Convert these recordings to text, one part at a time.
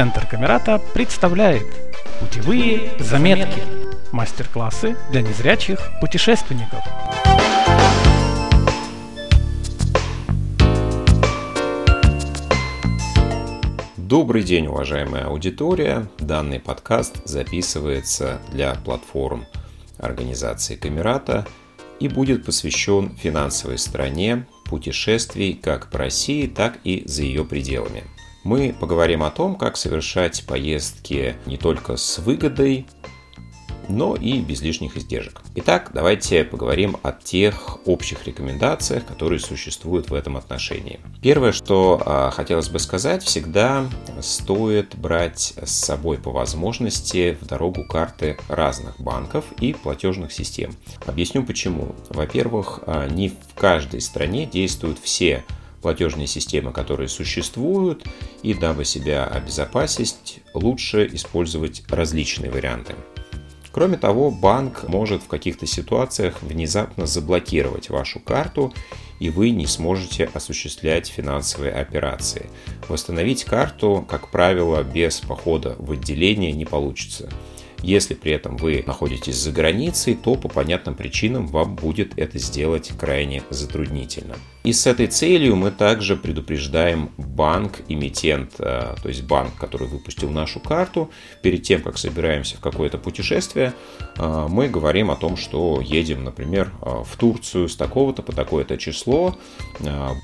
Центр Камерата представляет Путевые заметки. Мастер-классы для незрячих путешественников. Добрый день, уважаемая аудитория. Данный подкаст записывается для платформ организации Камерата и будет посвящен финансовой стороне путешествий как по России, так и за ее пределами. Мы поговорим о том, как совершать поездки не только с выгодой, но и без лишних издержек. Итак, давайте поговорим о тех общих рекомендациях, которые существуют в этом отношении. Первое, что э, хотелось бы сказать, всегда стоит брать с собой по возможности в дорогу карты разных банков и платежных систем. Объясню почему. Во-первых, э, не в каждой стране действуют все платежные системы, которые существуют, и дабы себя обезопасить, лучше использовать различные варианты. Кроме того, банк может в каких-то ситуациях внезапно заблокировать вашу карту, и вы не сможете осуществлять финансовые операции. Восстановить карту, как правило, без похода в отделение не получится. Если при этом вы находитесь за границей, то по понятным причинам вам будет это сделать крайне затруднительно. И с этой целью мы также предупреждаем банк, эмитент, э, то есть банк, который выпустил нашу карту, перед тем, как собираемся в какое-то путешествие, э, мы говорим о том, что едем, например, э, в Турцию с такого-то по такое-то число,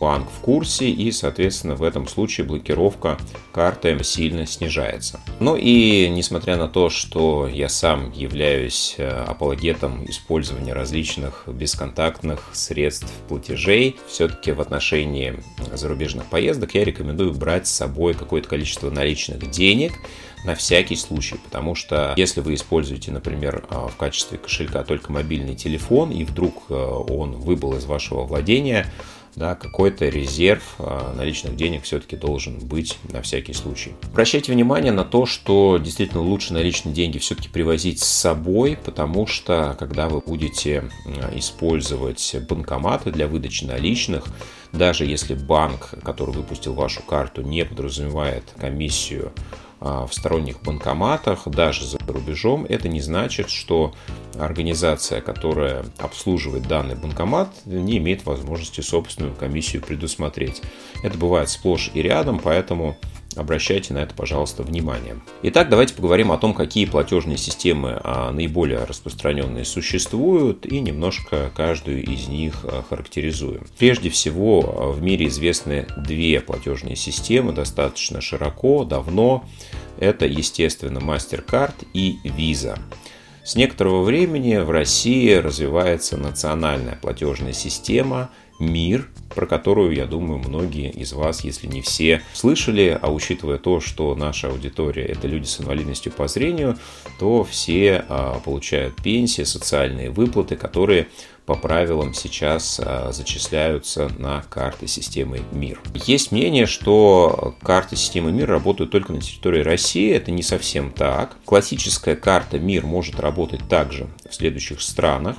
банк в курсе, и, соответственно, в этом случае блокировка карты сильно снижается. Ну и несмотря на то, что я сам являюсь апологетом использования различных бесконтактных средств платежей, все все-таки в отношении зарубежных поездок я рекомендую брать с собой какое-то количество наличных денег на всякий случай, потому что если вы используете, например, а, в качестве кошелька только мобильный телефон, и вдруг э, он выбыл из вашего владения, да, какой-то резерв а, наличных денег все-таки должен быть на всякий случай. Обращайте внимание на то, что действительно лучше наличные деньги все-таки привозить с собой, потому что когда вы будете использовать банкоматы для выдачи наличных, даже если банк, который выпустил вашу карту, не подразумевает комиссию а, в сторонних банкоматах, даже за рубежом, это не значит, что организация, которая обслуживает данный банкомат, не имеет возможности собственную комиссию предусмотреть. Это бывает сплошь и рядом, поэтому Обращайте на это, пожалуйста, внимание. Итак, давайте поговорим о том, какие платежные системы а, наиболее распространенные существуют и немножко каждую из них а, характеризуем. Прежде всего, в мире известны две платежные системы достаточно широко, давно. Это, естественно, MasterCard и Visa. С некоторого времени в России развивается национальная платежная система – мир, про которую, я думаю, многие из вас, если не все, слышали, а учитывая то, что наша аудитория – это люди с инвалидностью по зрению, то все а, получают пенсии, социальные выплаты, которые по правилам сейчас а, зачисляются на карты системы МИР. Есть мнение, что карты системы МИР работают только на территории России. Это не совсем так. Классическая карта МИР может работать также в следующих странах.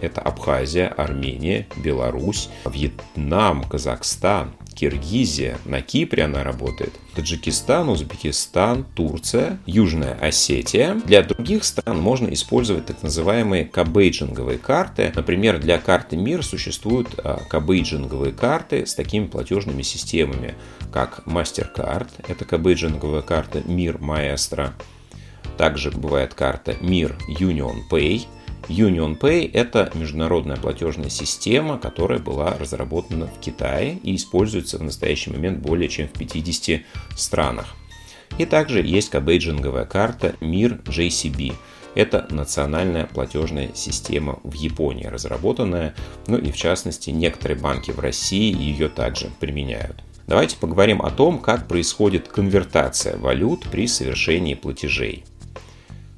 Это Абхазия, Армения, Беларусь, Вьетнам, Казахстан, Киргизия, на Кипре она работает, Таджикистан, Узбекистан, Турция, Южная Осетия. Для других стран можно использовать так называемые кабейджинговые карты. Например, для карты МИР существуют а, кабейджинговые карты с такими платежными системами, как MasterCard, это кабейджинговая карта МИР Maestro. Также бывает карта МИР Union Pay – UnionPay – это международная платежная система, которая была разработана в Китае и используется в настоящий момент более чем в 50 странах. И также есть кабейджинговая карта MIR JCB. Это национальная платежная система в Японии разработанная, ну и в частности некоторые банки в России ее также применяют. Давайте поговорим о том, как происходит конвертация валют при совершении платежей.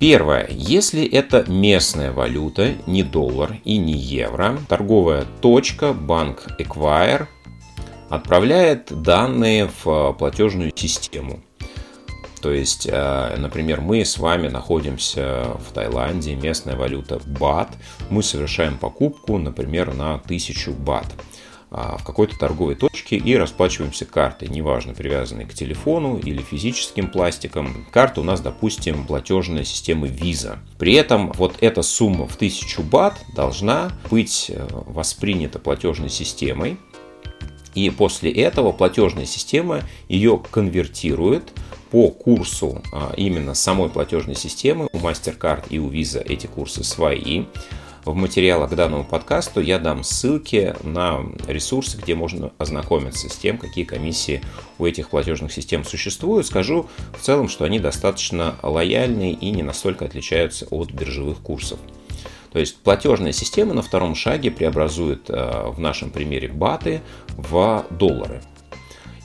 Первое. Если это местная валюта, не доллар и не евро, торговая точка, банк Acquire отправляет данные в платежную систему. То есть, э, например, мы с вами находимся в Таиланде, местная валюта бат, мы совершаем покупку, например, на 1000 бат. А, в какой-то торговой точке и расплачиваемся картой, неважно, привязанной к телефону или физическим пластиком. Карта у нас, допустим, платежная система Visa. При этом вот эта сумма в 1000 бат должна быть э, воспринята платежной системой, и после этого платежная система ее конвертирует по курсу а, именно самой платежной системы. У MasterCard и у Visa эти курсы свои. В материалах к данному подкасту я дам ссылки на ресурсы, где можно ознакомиться с тем, какие комиссии у этих платежных систем существуют. Скажу в целом, что они достаточно лояльны и не настолько отличаются от биржевых курсов. То есть платежная система на втором шаге преобразует э, в нашем примере баты в доллары.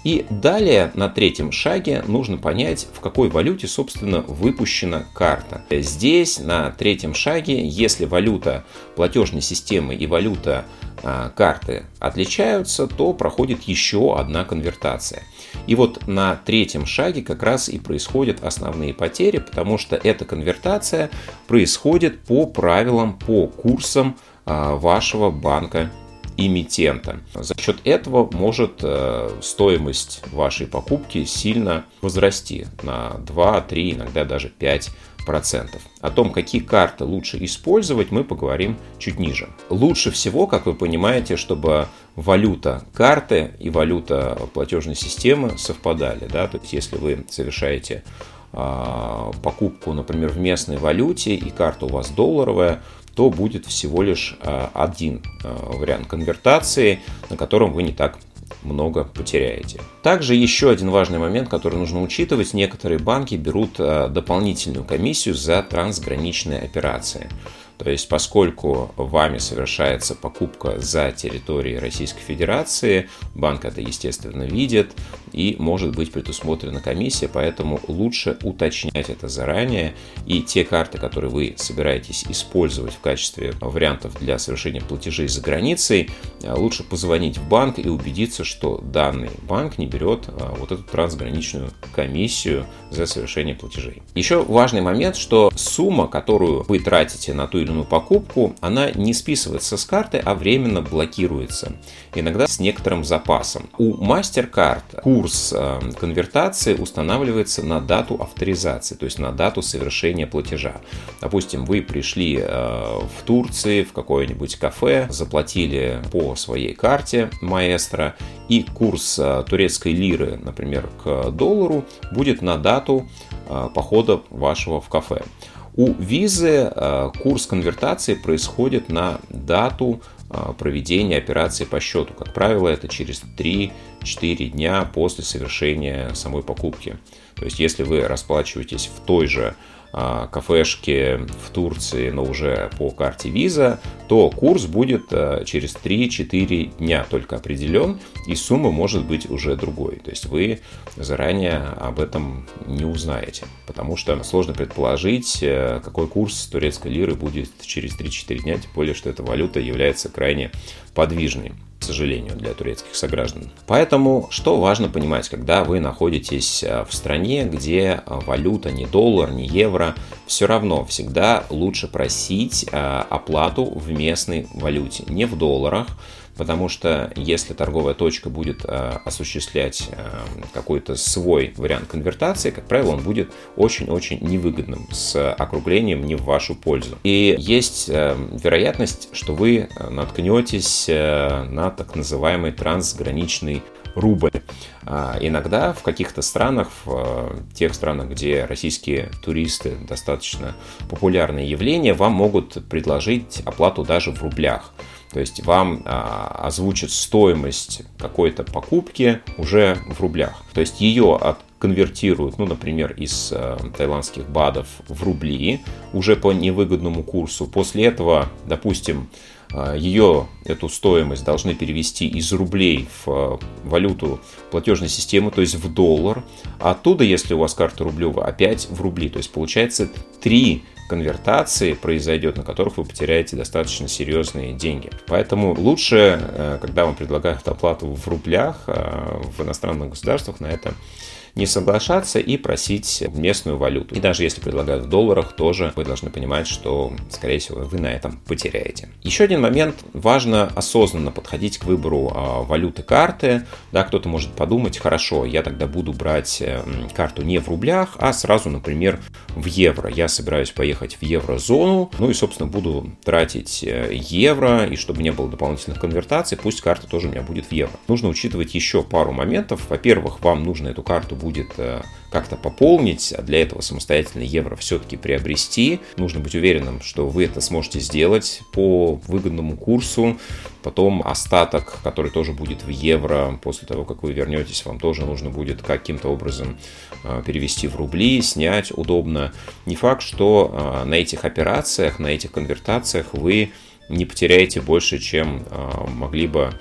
И далее на третьем шаге нужно понять, в какой валюте, собственно, выпущена карта. Здесь на третьем шаге, если валюта платежной системы и валюта а, карты отличаются, то проходит еще одна конвертация. И вот на третьем шаге как раз и происходят основные потери, потому что эта конвертация происходит по правилам, по курсам а, вашего банка эмитента. За счет этого может э, стоимость вашей покупки сильно возрасти на 2, 3, иногда даже 5 процентов. О том, какие карты лучше использовать, мы поговорим чуть ниже. Лучше всего, как вы понимаете, чтобы валюта карты и валюта платежной системы совпадали. Да? То есть, если вы совершаете покупку, например, в местной валюте и карта у вас долларовая, то будет всего лишь а, один а, вариант конвертации, на котором вы не так много потеряете. Также еще один важный момент, который нужно учитывать. Некоторые банки берут а, дополнительную комиссию за трансграничные операции. То есть, поскольку вами совершается покупка за территорией Российской Федерации, банк это, естественно, видит и может быть предусмотрена комиссия, поэтому лучше уточнять это заранее. И те карты, которые вы собираетесь использовать в качестве вариантов для совершения платежей за границей, лучше позвонить в банк и убедиться, что данный банк не берет а, вот эту трансграничную комиссию за совершение платежей. Еще важный момент, что сумма, которую вы тратите на ту иную покупку, она не списывается с карты, а временно блокируется. Иногда с некоторым запасом. У MasterCard курс э, конвертации устанавливается на дату авторизации, то есть на дату совершения платежа. Допустим, вы пришли э, в Турции в какое-нибудь кафе, заплатили по своей карте маэстро, и курс э, турецкой лиры, например, к доллару будет на дату похода вашего в кафе. У визы э, курс конвертации происходит на дату э, проведения операции по счету. Как правило, это через 3-4 дня после совершения самой покупки. То есть, если вы расплачиваетесь в той же а, кафешки в Турции, но уже по карте виза, то курс будет а, через 3-4 дня только определен, и сумма может быть уже другой. То есть вы заранее об этом не узнаете, потому что сложно предположить, э, какой курс турецкой лиры будет через 3-4 дня, тем более, что эта валюта является крайне подвижной сожалению, для турецких сограждан. Поэтому, что важно понимать, когда вы находитесь э, в стране, где э, валюта не доллар, не евро, все равно всегда лучше просить э, оплату в местной валюте, не в долларах, потому что если торговая точка будет э, осуществлять э, какой-то свой вариант конвертации, как правило, он будет очень-очень невыгодным с округлением не в вашу пользу. И есть э, вероятность, что вы наткнетесь на так называемый трансграничный рубль. А иногда в каких-то странах, в тех странах, где российские туристы достаточно популярное явление, вам могут предложить оплату даже в рублях. То есть вам а, озвучат стоимость какой-то покупки уже в рублях. То есть ее от конвертируют, ну, например, из э, таиландских бадов в рубли уже по невыгодному курсу. После этого, допустим, ее, эту стоимость должны перевести из рублей в э, валюту платежной системы, то есть в доллар. А оттуда, если у вас карта рублевая, опять в рубли. То есть получается три конвертации произойдет, на которых вы потеряете достаточно серьезные деньги. Поэтому лучше, э, когда вам предлагают оплату в рублях, э, в иностранных государствах на это не соглашаться и просить местную валюту. И даже если предлагают в долларах, тоже вы должны понимать, что, скорее всего, вы на этом потеряете. Еще один момент. Важно осознанно подходить к выбору а, валюты карты. Да, кто-то может подумать, хорошо, я тогда буду брать карту не в рублях, а сразу, например, в евро. Я собираюсь поехать в еврозону, ну и, собственно, буду тратить э, евро, и чтобы не было дополнительных конвертаций, пусть карта тоже у меня будет в евро. Нужно учитывать еще пару моментов. Во-первых, вам нужно эту карту будет э, как-то пополнить, а для этого самостоятельно евро все-таки приобрести. Нужно быть уверенным, что вы это сможете сделать по выгодному курсу. Потом остаток, который тоже будет в евро, после того, как вы вернетесь, вам тоже нужно будет каким-то образом а, перевести в рубли, снять удобно. Не факт, что а, на этих операциях, на этих конвертациях вы не потеряете больше, чем а, могли бы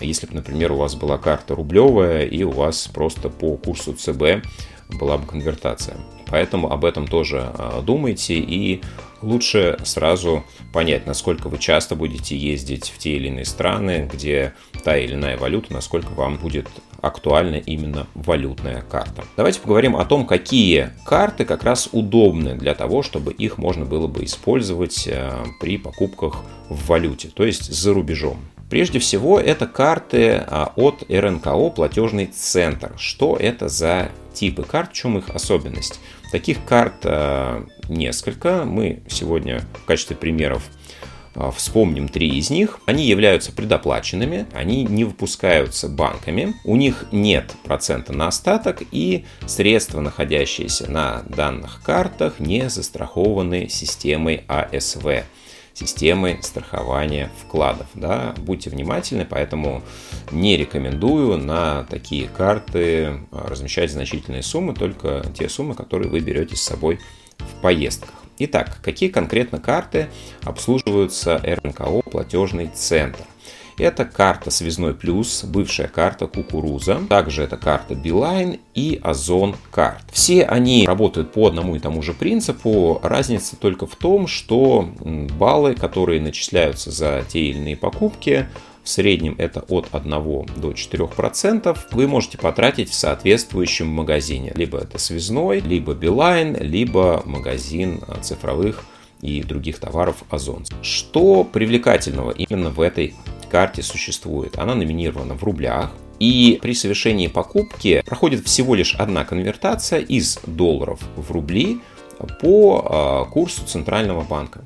если бы, например, у вас была карта рублевая и у вас просто по курсу ЦБ была бы конвертация. Поэтому об этом тоже а, думайте и лучше сразу понять, насколько вы часто будете ездить в те или иные страны, где та или иная валюта, насколько вам будет актуальна именно валютная карта. Давайте поговорим о том, какие карты как раз удобны для того, чтобы их можно было бы использовать а, при покупках в валюте, то есть за рубежом. Прежде всего, это карты а, от РНКО «Платежный центр». Что это за типы карт, в чем их особенность? Таких карт а, несколько. Мы сегодня в качестве примеров а, вспомним три из них. Они являются предоплаченными, они не выпускаются банками, у них нет процента на остаток и средства, находящиеся на данных картах, не застрахованы системой АСВ системы страхования вкладов. Да? Будьте внимательны, поэтому не рекомендую на такие карты а, размещать значительные суммы, только те суммы, которые вы берете с собой в поездках. Итак, какие конкретно карты обслуживаются РНКО «Платежный центр»? Это карта Связной Плюс, бывшая карта Кукуруза. Также это карта Билайн и Озон карт. Все они работают по одному и тому же принципу. Разница только в том, что баллы, которые начисляются за те или иные покупки, в среднем это от 1 до 4%, вы можете потратить в соответствующем магазине. Либо это связной, либо Билайн, либо магазин цифровых и других товаров Озон. Что привлекательного именно в этой карте существует. Она номинирована в рублях. И при совершении покупки проходит всего лишь одна конвертация из долларов в рубли по а, курсу Центрального банка.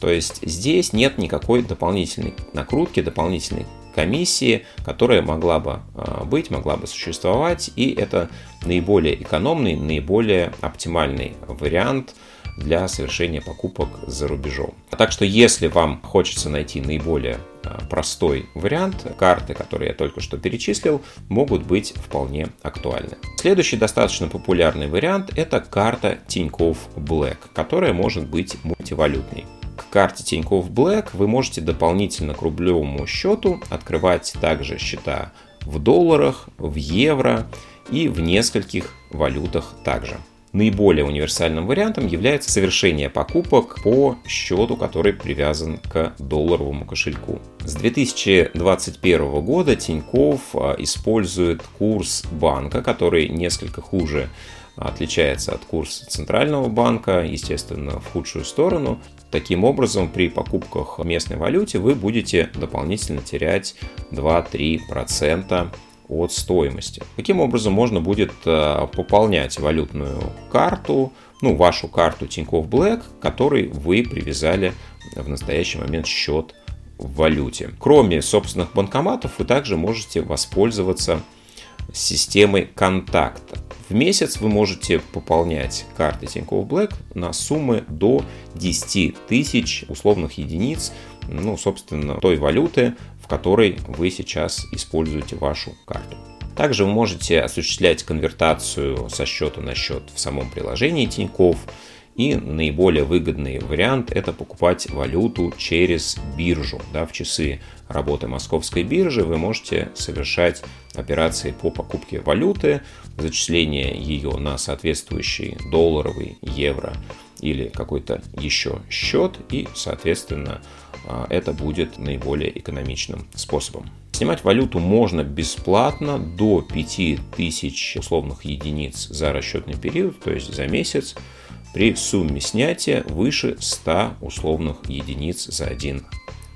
То есть здесь нет никакой дополнительной накрутки, дополнительной комиссии, которая могла бы а, быть, могла бы существовать. И это наиболее экономный, наиболее оптимальный вариант для совершения покупок за рубежом. Так что если вам хочется найти наиболее а, простой вариант, карты, которые я только что перечислил, могут быть вполне актуальны. Следующий достаточно популярный вариант – это карта Тинькофф Black, которая может быть мультивалютной. К карте Тинькофф Black вы можете дополнительно к рублевому счету открывать также счета в долларах, в евро и в нескольких валютах также. Наиболее универсальным вариантом является совершение покупок по счету, который привязан к долларовому кошельку. С 2021 года Тиньков а, использует курс банка, который несколько хуже отличается от курса центрального банка, естественно, в худшую сторону. Таким образом, при покупках в местной валюте вы будете дополнительно терять 2-3% от стоимости. Каким образом можно будет э, пополнять валютную карту, ну, вашу карту Тинькофф Black, которой вы привязали в настоящий момент счет в валюте. Кроме собственных банкоматов, вы также можете воспользоваться системой контакта. В месяц вы можете пополнять карты Тинькофф Black на суммы до 10 тысяч условных единиц, ну, собственно, той валюты, в которой вы сейчас используете вашу карту. Также вы можете осуществлять конвертацию со счета на счет в самом приложении Тинькофф. И наиболее выгодный вариант – это покупать валюту через биржу. Да, в часы работы московской биржи вы можете совершать операции по покупке валюты, зачисление ее на соответствующий долларовый, евро или какой-то еще счет, и, соответственно, а, это будет наиболее экономичным способом. Снимать валюту можно бесплатно до 5000 условных единиц за расчетный период, то есть за месяц, при сумме снятия выше 100 условных единиц за один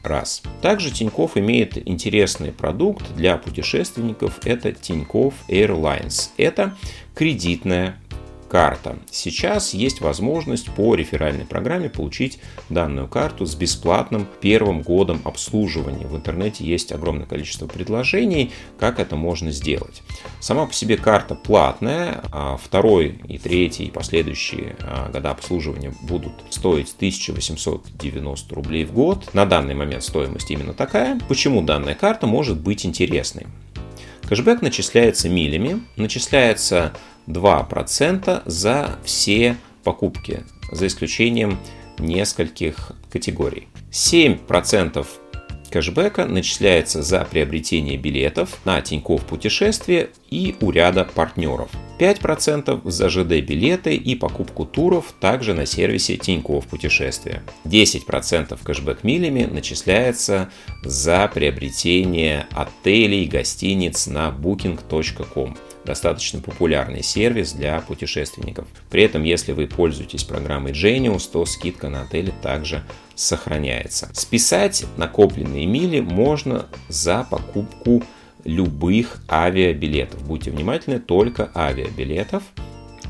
раз. Также Тиньков имеет интересный продукт для путешественников. Это Тиньков Airlines. Это кредитная карта. Сейчас есть возможность по реферальной программе получить данную карту с бесплатным первым годом обслуживания. В интернете есть огромное количество предложений, как это можно сделать. Сама по себе карта платная, а второй и третий и последующие а, года обслуживания будут стоить 1890 рублей в год. На данный момент стоимость именно такая. Почему данная карта может быть интересной? Кэшбэк начисляется милями, начисляется 2% за все покупки, за исключением нескольких категорий. 7% кэшбэка начисляется за приобретение билетов на Тинькофф путешествие и у ряда партнеров. 5% за ЖД-билеты и покупку туров также на сервисе Тинькофф путешествия. 10% кэшбэк милями начисляется за приобретение отелей, гостиниц на booking.com достаточно популярный сервис для путешественников. При этом, если вы пользуетесь программой Genius, то скидка на отели также сохраняется. Списать накопленные мили можно за покупку любых авиабилетов. Будьте внимательны, только авиабилетов.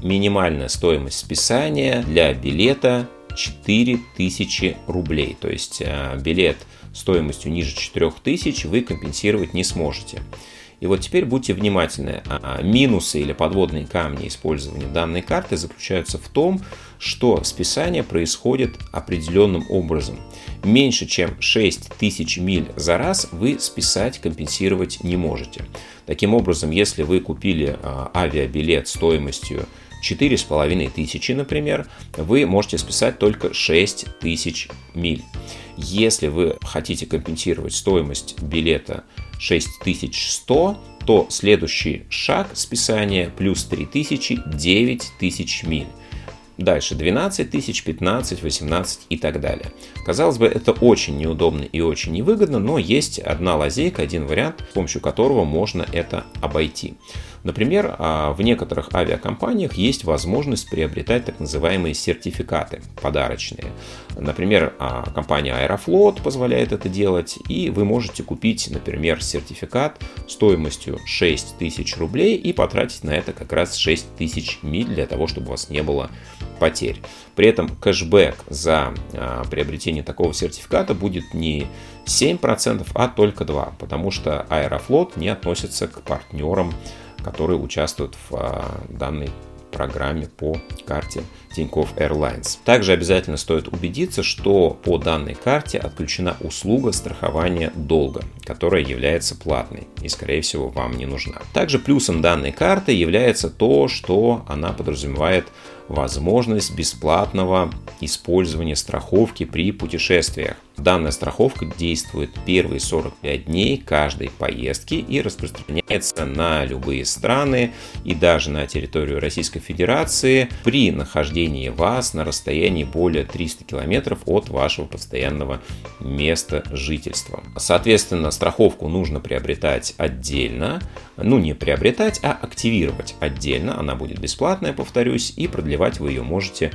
Минимальная стоимость списания для билета 4000 рублей. То есть э, билет стоимостью ниже 4000 вы компенсировать не сможете. И вот теперь будьте внимательны. А, минусы или подводные камни использования данной карты заключаются в том, что списание происходит определенным образом. Меньше чем 6000 миль за раз вы списать, компенсировать не можете. Таким образом, если вы купили а, авиабилет стоимостью 4,5 тысячи, например, вы можете списать только 6 тысяч миль. Если вы хотите компенсировать стоимость билета 6100, то следующий шаг списания плюс 3000 – 9000 миль. Дальше 12 тысяч, 15, 18 и так далее. Казалось бы, это очень неудобно и очень невыгодно, но есть одна лазейка, один вариант, с помощью которого можно это обойти. Например, а, в некоторых авиакомпаниях есть возможность приобретать так называемые сертификаты подарочные. Например, а, компания Аэрофлот позволяет это делать, и вы можете купить, например, сертификат стоимостью 6 тысяч рублей и потратить на это как раз 6 тысяч миль для того, чтобы у вас не было потерь. При этом кэшбэк за а, приобретение такого сертификата будет не 7%, а только 2%, потому что Аэрофлот не относится к партнерам которые участвуют в а, данной программе по карте Тинькофф Airlines. Также обязательно стоит убедиться, что по данной карте отключена услуга страхования долга, которая является платной и, скорее всего, вам не нужна. Также плюсом данной карты является то, что она подразумевает возможность бесплатного использования страховки при путешествиях. Данная страховка действует первые 45 дней каждой поездки и распространяется на любые страны и даже на территорию Российской Федерации при нахождении вас на расстоянии более 300 километров от вашего постоянного места жительства. Соответственно, страховку нужно приобретать отдельно, ну не приобретать, а активировать отдельно. Она будет бесплатная, повторюсь, и продлевать вы ее можете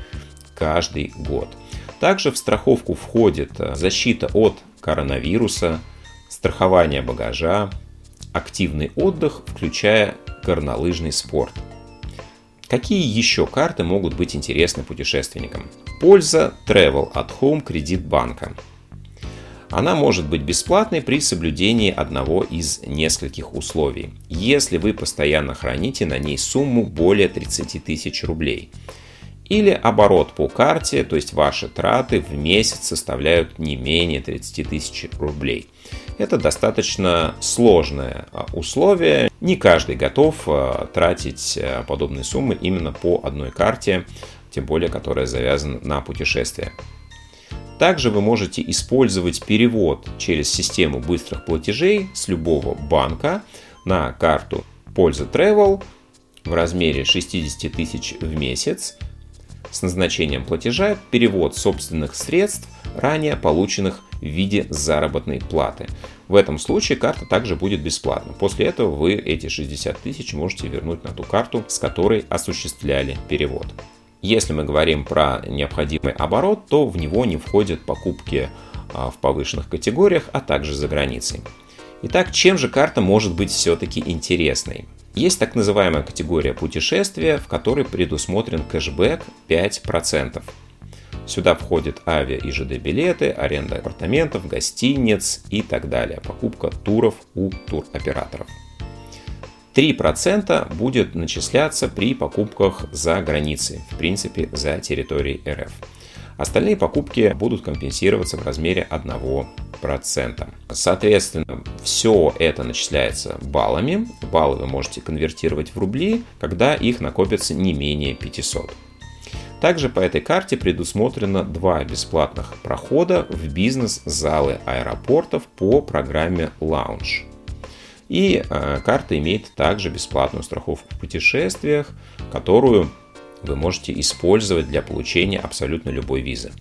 каждый год. Также в страховку входит э, защита от коронавируса, страхование багажа, активный отдых, включая горнолыжный спорт. Какие еще карты могут быть интересны путешественникам? Польза Travel at Home кредит банка. Она может быть бесплатной при соблюдении одного из нескольких условий, если вы постоянно храните на ней сумму более 30 тысяч рублей – или оборот по карте, то есть ваши траты в месяц составляют не менее 30 тысяч рублей. Это достаточно сложное а, условие. Не каждый готов а, тратить а, подобные суммы именно по одной карте, тем более которая завязана на путешествие. Также вы можете использовать перевод через систему быстрых платежей с любого банка на карту Польза Travel в размере 60 тысяч в месяц с назначением платежа перевод собственных средств, ранее полученных в виде заработной платы. В этом случае карта также будет бесплатна. После этого вы эти 60 тысяч можете вернуть на ту карту, с которой осуществляли перевод. Если мы говорим про необходимый оборот, то в него не входят покупки а, в повышенных категориях, а также за границей. Итак, чем же карта может быть все-таки интересной? Есть так называемая категория путешествия, в которой предусмотрен кэшбэк 5%. Сюда входят авиа и ЖД билеты, аренда апартаментов, гостиниц и так далее, покупка туров у туроператоров. 3% будет начисляться при покупках за границей, в принципе за территорией РФ. Остальные покупки будут компенсироваться в размере 1%. Соответственно, все это начисляется баллами. Баллы вы можете конвертировать в рубли, когда их накопится не менее 500. Также по этой карте предусмотрено два бесплатных прохода в бизнес-залы аэропортов по программе Lounge. И э, карта имеет также бесплатную страховку в путешествиях, которую вы можете использовать для получения абсолютно любой визы.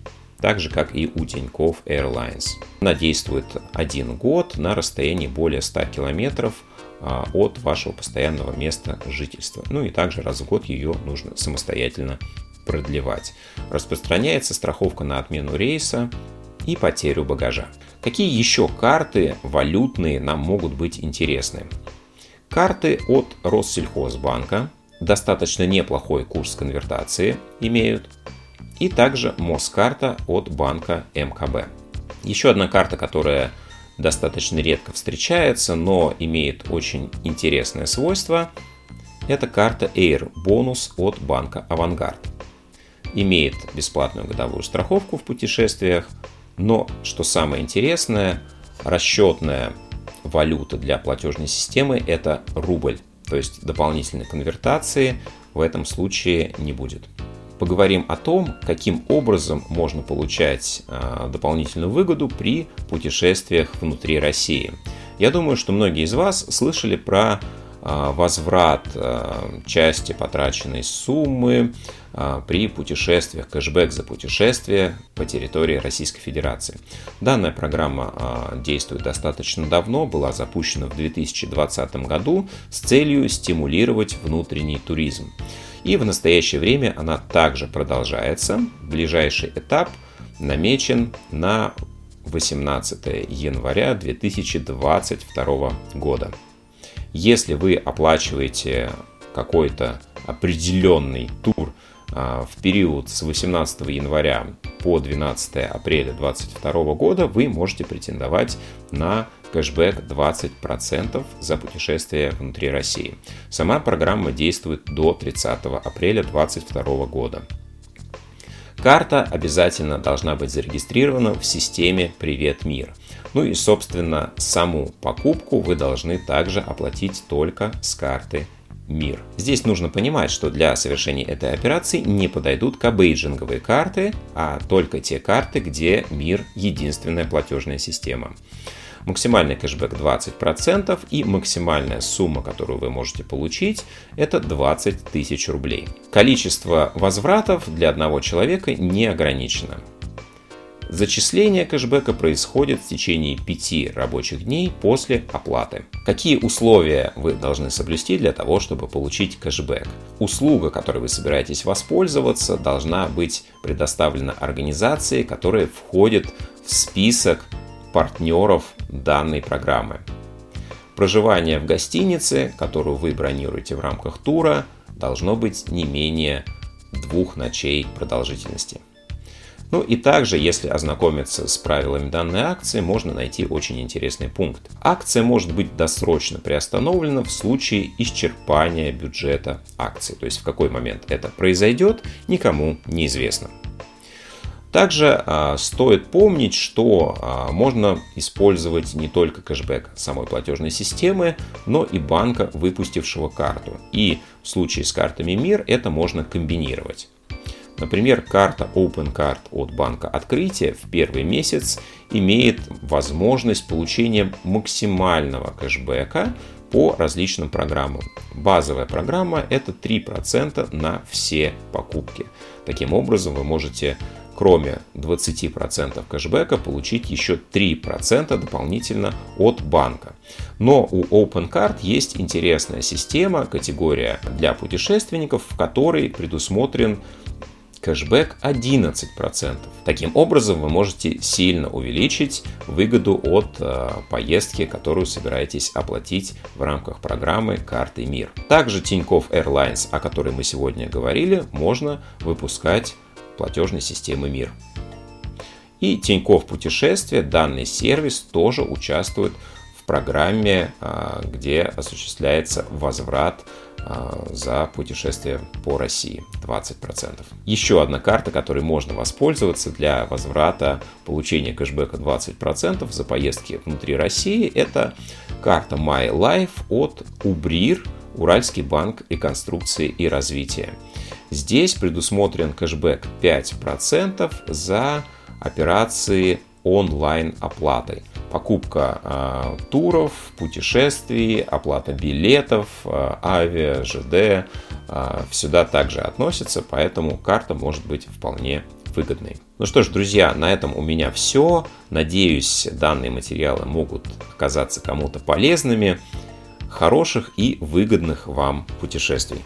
Так же, как и у Тинькофф Airlines. Она действует один год на расстоянии более 100 километров а, от вашего постоянного места жительства. Ну и также раз в год ее нужно самостоятельно продлевать. Распространяется страховка на отмену рейса и потерю багажа. Какие еще карты валютные нам могут быть интересны? Карты от Россельхозбанка, достаточно неплохой курс конвертации имеют, и также Москарта от банка МКБ. Еще одна карта, которая достаточно редко встречается, но имеет очень интересное свойство, это карта Air Bonus от банка Авангард имеет бесплатную годовую страховку в путешествиях, но, что самое интересное, расчетная валюта для платежной системы – это рубль, то есть дополнительной конвертации в этом случае не будет. Поговорим о том, каким образом можно получать э, дополнительную выгоду при путешествиях внутри России. Я думаю, что многие из вас слышали про а, возврат а, части потраченной суммы а, при путешествиях, кэшбэк за путешествие по территории Российской Федерации. Данная программа действует достаточно давно, была запущена в 2020 году с целью стимулировать внутренний туризм. И в настоящее время она также продолжается. Ближайший этап намечен на 18 января 2022 года. Если вы оплачиваете какой-то определенный тур а, в период с 18 января по 12 апреля 2022 года, вы можете претендовать на кэшбэк 20% за путешествие внутри России. Сама программа действует до 30 апреля 2022 года. Карта обязательно должна быть зарегистрирована в системе «Привет, мир». Ну и, собственно, саму покупку вы должны также оплатить только с карты МИР. Здесь нужно понимать, что для совершения этой операции не подойдут кабейджинговые карты, а только те карты, где МИР единственная платежная система. Максимальный кэшбэк 20% и максимальная сумма, которую вы можете получить, это 20 тысяч рублей. Количество возвратов для одного человека не ограничено. Зачисление кэшбэка происходит в течение 5 рабочих дней после оплаты. Какие условия вы должны соблюсти для того, чтобы получить кэшбэк? Услуга, которой вы собираетесь воспользоваться, должна быть предоставлена организации, которая входит в список партнеров данной программы. Проживание в гостинице, которую вы бронируете в рамках тура, должно быть не менее двух ночей продолжительности. Ну и также, если ознакомиться с правилами данной акции, можно найти очень интересный пункт. Акция может быть досрочно приостановлена в случае исчерпания бюджета акции. То есть в какой момент это произойдет, никому неизвестно. Также а, стоит помнить, что а, можно использовать не только кэшбэк самой платежной системы, но и банка, выпустившего карту. И в случае с картами МИР это можно комбинировать. Например, карта Open Card от банка Открытия в первый месяц имеет возможность получения максимального кэшбэка по различным программам. Базовая программа это 3% на все покупки. Таким образом вы можете кроме 20% кэшбэка, получить еще 3% дополнительно от банка. Но у OpenCard есть интересная система, категория для путешественников, в которой предусмотрен кэшбэк 11%. Таким образом, вы можете сильно увеличить выгоду от э, поездки, которую собираетесь оплатить в рамках программы «Карты Мир». Также Тинькофф Airlines, о которой мы сегодня говорили, можно выпускать платежной системы МИР. И Тинькофф Путешествия, данный сервис, тоже участвует в программе, а, где осуществляется возврат а, за путешествие по России 20%. Еще одна карта, которой можно воспользоваться для возврата получения кэшбэка 20% за поездки внутри России, это карта My Life от Убрир, Уральский банк реконструкции и развития. Здесь предусмотрен кэшбэк 5% за операции онлайн оплатой. Покупка э, туров, путешествий, оплата билетов, э, авиа, ЖД э, сюда также относится, поэтому карта может быть вполне выгодной. Ну что ж, друзья, на этом у меня все. Надеюсь, данные материалы могут оказаться кому-то полезными. Хороших и выгодных вам путешествий.